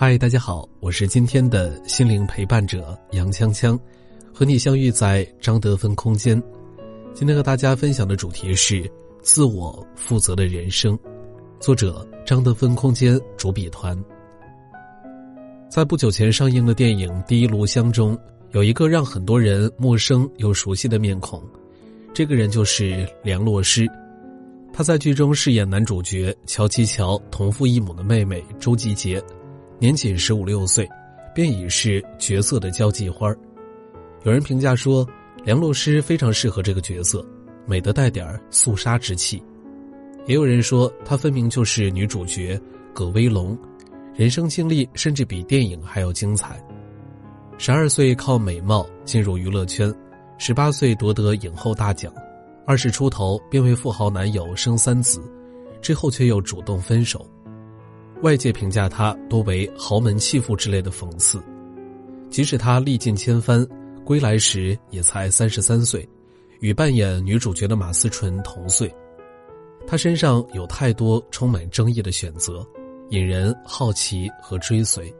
嗨，大家好，我是今天的心灵陪伴者杨锵锵，和你相遇在张德芬空间。今天和大家分享的主题是自我负责的人生，作者张德芬空间主笔团。在不久前上映的电影《第一炉香》中，有一个让很多人陌生又熟悉的面孔，这个人就是梁洛施。他在剧中饰演男主角乔琪乔同父异母的妹妹周吉杰。年仅十五六岁，便已是角色的交际花有人评价说，梁洛施非常适合这个角色，美得带点肃杀之气。也有人说，她分明就是女主角葛威龙，人生经历甚至比电影还要精彩。十二岁靠美貌进入娱乐圈，十八岁夺得影后大奖，二十出头便为富豪男友生三子，之后却又主动分手。外界评价他多为豪门弃妇之类的讽刺，即使他历尽千帆，归来时也才三十三岁，与扮演女主角的马思纯同岁。他身上有太多充满争议的选择，引人好奇和追随。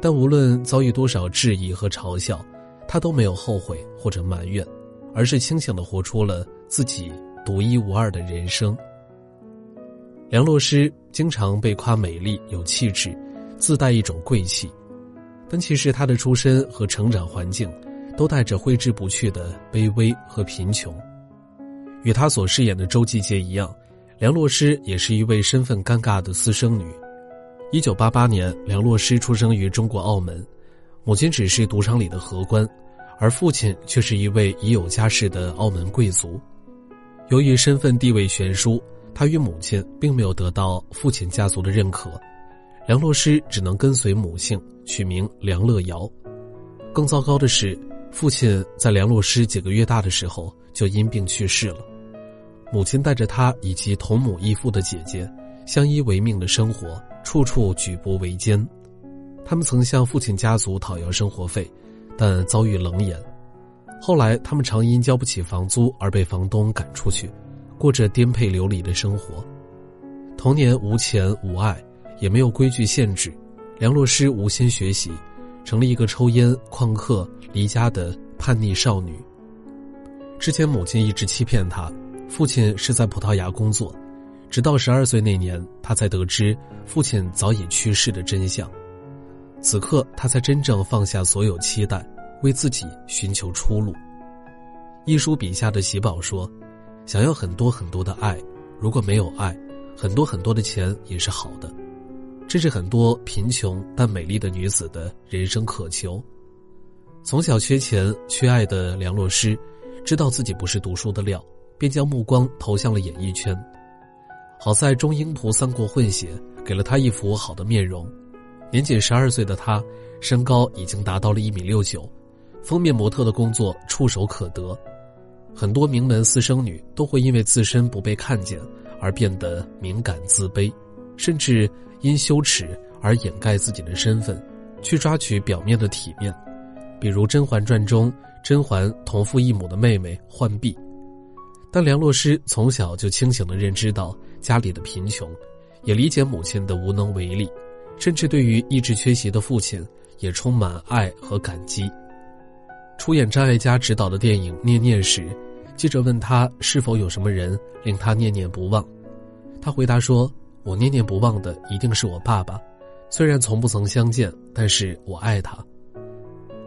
但无论遭遇多少质疑和嘲笑，他都没有后悔或者埋怨，而是清醒的活出了自己独一无二的人生。梁洛施经常被夸美丽有气质，自带一种贵气，但其实她的出身和成长环境，都带着挥之不去的卑微和贫穷。与她所饰演的周吉杰一样，梁洛施也是一位身份尴尬的私生女。一九八八年，梁洛施出生于中国澳门，母亲只是赌场里的荷官，而父亲却是一位已有家室的澳门贵族。由于身份地位悬殊。他与母亲并没有得到父亲家族的认可，梁洛施只能跟随母姓取名梁乐瑶。更糟糕的是，父亲在梁洛施几个月大的时候就因病去世了，母亲带着他以及同母异父的姐姐相依为命的生活，处处举步维艰。他们曾向父亲家族讨要生活费，但遭遇冷眼。后来，他们常因交不起房租而被房东赶出去。过着颠沛流离的生活，童年无钱无爱，也没有规矩限制。梁洛施无心学习，成了一个抽烟、旷课、离家的叛逆少女。之前母亲一直欺骗她，父亲是在葡萄牙工作，直到十二岁那年，她才得知父亲早已去世的真相。此刻，她才真正放下所有期待，为自己寻求出路。一书笔下的喜宝说。想要很多很多的爱，如果没有爱，很多很多的钱也是好的。这是很多贫穷但美丽的女子的人生渴求。从小缺钱缺爱的梁洛施，知道自己不是读书的料，便将目光投向了演艺圈。好在中英图三国混血给了他一副好的面容。年仅十二岁的他，身高已经达到了一米六九，封面模特的工作触手可得。很多名门私生女都会因为自身不被看见而变得敏感自卑，甚至因羞耻而掩盖自己的身份，去抓取表面的体面。比如《甄嬛传》中甄嬛同父异母的妹妹浣碧，但梁洛施从小就清醒地认知到家里的贫穷，也理解母亲的无能为力，甚至对于一直缺席的父亲也充满爱和感激。出演张艾嘉执导的电影《念念》时，记者问他是否有什么人令他念念不忘，他回答说：“我念念不忘的一定是我爸爸，虽然从不曾相见，但是我爱他。”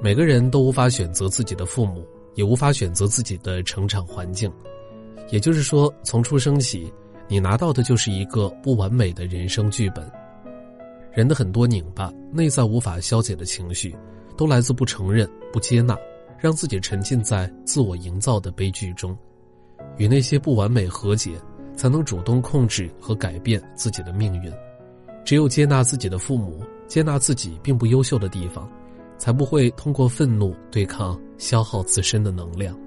每个人都无法选择自己的父母，也无法选择自己的成长环境，也就是说，从出生起，你拿到的就是一个不完美的人生剧本。人的很多拧巴、内在无法消解的情绪，都来自不承认、不接纳。让自己沉浸在自我营造的悲剧中，与那些不完美和解，才能主动控制和改变自己的命运。只有接纳自己的父母，接纳自己并不优秀的地方，才不会通过愤怒对抗消耗自身的能量。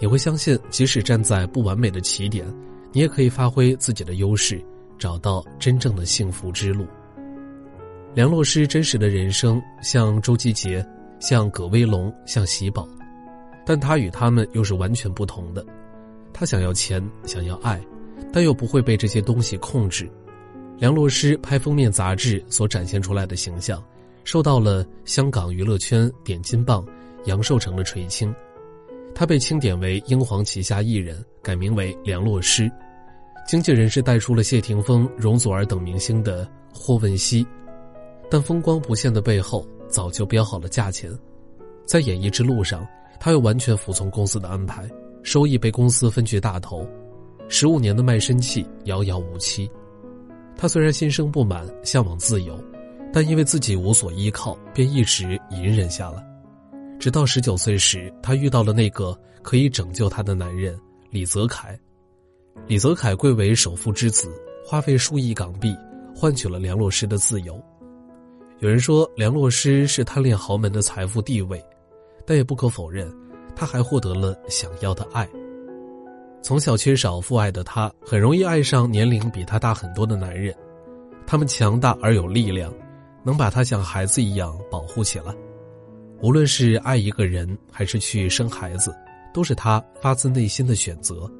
你会相信，即使站在不完美的起点，你也可以发挥自己的优势，找到真正的幸福之路。梁洛施真实的人生像周继杰，像葛威龙，像喜宝，但他与他们又是完全不同的。他想要钱，想要爱，但又不会被这些东西控制。梁洛施拍封面杂志所展现出来的形象，受到了香港娱乐圈点金棒杨受成的垂青。他被钦点为英皇旗下艺人，改名为梁洛施。经纪人是带出了谢霆锋、容祖儿等明星的霍汶希。但风光不现的背后，早就标好了价钱。在演艺之路上，他又完全服从公司的安排，收益被公司分去大头。十五年的卖身契遥遥无期。他虽然心生不满，向往自由，但因为自己无所依靠，便一直隐忍下来。直到十九岁时，他遇到了那个可以拯救他的男人李泽楷。李泽楷贵为首富之子，花费数亿港币换取了梁洛施的自由。有人说梁洛施是贪恋豪门的财富地位，但也不可否认，他还获得了想要的爱。从小缺少父爱的他，很容易爱上年龄比他大很多的男人，他们强大而有力量，能把他像孩子一样保护起来。无论是爱一个人，还是去生孩子，都是他发自内心的选择。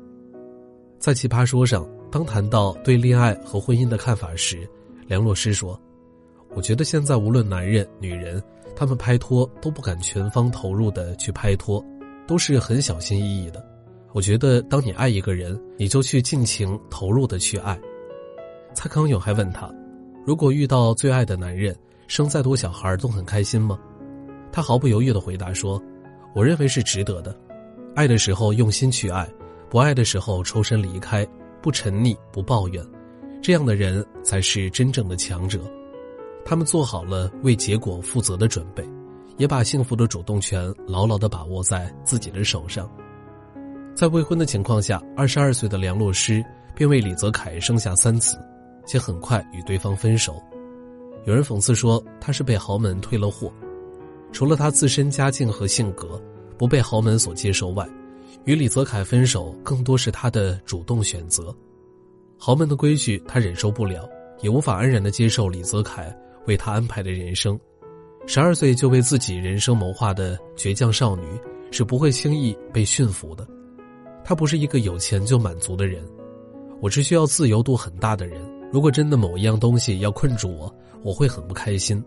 在奇葩说上，当谈到对恋爱和婚姻的看法时，梁洛施说。我觉得现在无论男人女人，他们拍拖都不敢全方投入的去拍拖，都是很小心翼翼的。我觉得当你爱一个人，你就去尽情投入的去爱。蔡康永还问他，如果遇到最爱的男人，生再多小孩都很开心吗？他毫不犹豫的回答说：“我认为是值得的。爱的时候用心去爱，不爱的时候抽身离开，不沉溺不抱怨，这样的人才是真正的强者。”他们做好了为结果负责的准备，也把幸福的主动权牢牢地把握在自己的手上。在未婚的情况下，二十二岁的梁洛施便为李泽楷生下三子，且很快与对方分手。有人讽刺说他是被豪门退了货。除了他自身家境和性格不被豪门所接受外，与李泽楷分手更多是他的主动选择。豪门的规矩他忍受不了，也无法安然地接受李泽楷。为他安排的人生，十二岁就为自己人生谋划的倔强少女是不会轻易被驯服的。她不是一个有钱就满足的人，我是需要自由度很大的人。如果真的某一样东西要困住我，我会很不开心，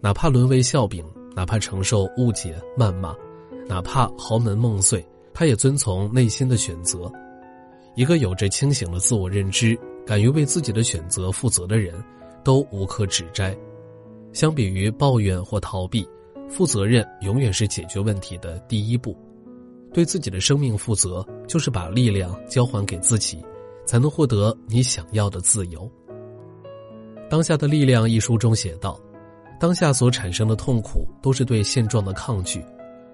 哪怕沦为笑柄，哪怕承受误解谩骂，哪怕豪门梦碎，他也遵从内心的选择。一个有着清醒的自我认知、敢于为自己的选择负责的人。都无可指摘。相比于抱怨或逃避，负责任永远是解决问题的第一步。对自己的生命负责，就是把力量交还给自己，才能获得你想要的自由。《当下的力量》一书中写道：“当下所产生的痛苦，都是对现状的抗拒。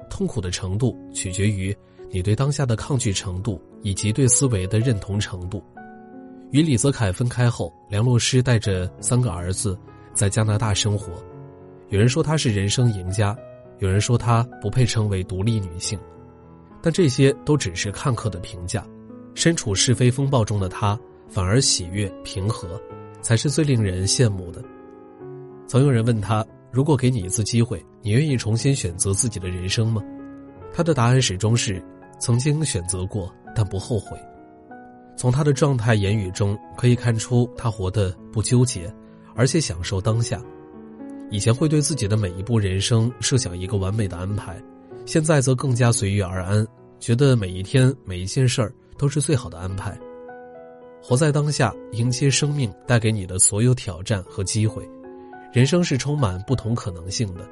痛苦的程度取决于你对当下的抗拒程度，以及对思维的认同程度。”与李泽楷分开后，梁洛施带着三个儿子在加拿大生活。有人说她是人生赢家，有人说她不配称为独立女性，但这些都只是看客的评价。身处是非风暴中的她，反而喜悦平和，才是最令人羡慕的。曾有人问她：“如果给你一次机会，你愿意重新选择自己的人生吗？”她的答案始终是：“曾经选择过，但不后悔。”从他的状态、言语中可以看出，他活得不纠结，而且享受当下。以前会对自己的每一步人生设想一个完美的安排，现在则更加随遇而安，觉得每一天、每一件事儿都是最好的安排。活在当下，迎接生命带给你的所有挑战和机会。人生是充满不同可能性的，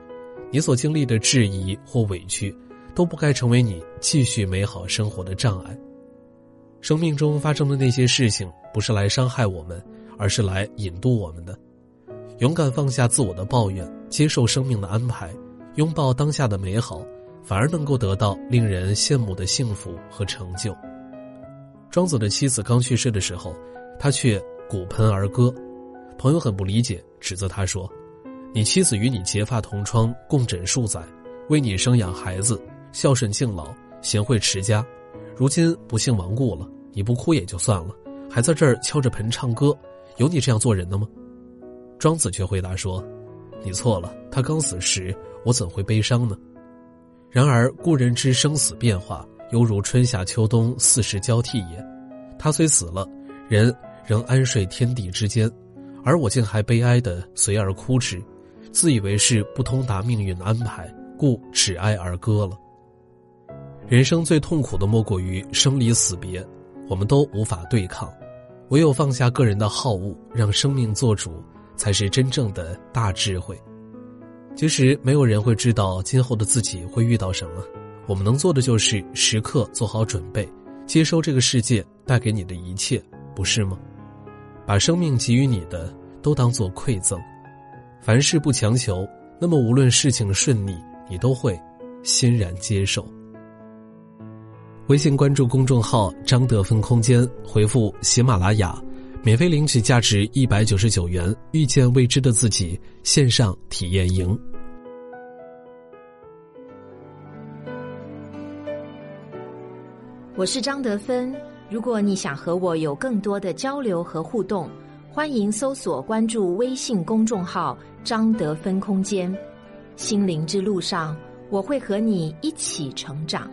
你所经历的质疑或委屈，都不该成为你继续美好生活的障碍。生命中发生的那些事情，不是来伤害我们，而是来引渡我们的。勇敢放下自我的抱怨，接受生命的安排，拥抱当下的美好，反而能够得到令人羡慕的幸福和成就。庄子的妻子刚去世的时候，他却鼓盆而歌，朋友很不理解，指责他说：“你妻子与你结发同窗，共枕数载，为你生养孩子，孝顺敬老，贤惠持家，如今不幸亡故了，你不哭也就算了，还在这儿敲着盆唱歌，有你这样做人的吗？庄子却回答说：“你错了，他刚死时，我怎会悲伤呢？然而故人之生死变化，犹如春夏秋冬四时交替也。他虽死了，人仍安睡天地之间，而我竟还悲哀的随而哭之。”自以为是不通达命运的安排，故只哀而歌了。人生最痛苦的莫过于生离死别，我们都无法对抗，唯有放下个人的好恶，让生命做主，才是真正的大智慧。其实没有人会知道今后的自己会遇到什么，我们能做的就是时刻做好准备，接收这个世界带给你的一切，不是吗？把生命给予你的都当做馈赠。凡事不强求，那么无论事情顺利，你都会欣然接受。微信关注公众号“张德芬空间”，回复“喜马拉雅”，免费领取价值一百九十九元《遇见未知的自己》线上体验营。我是张德芬，如果你想和我有更多的交流和互动。欢迎搜索关注微信公众号“张德芬空间”，心灵之路上，我会和你一起成长。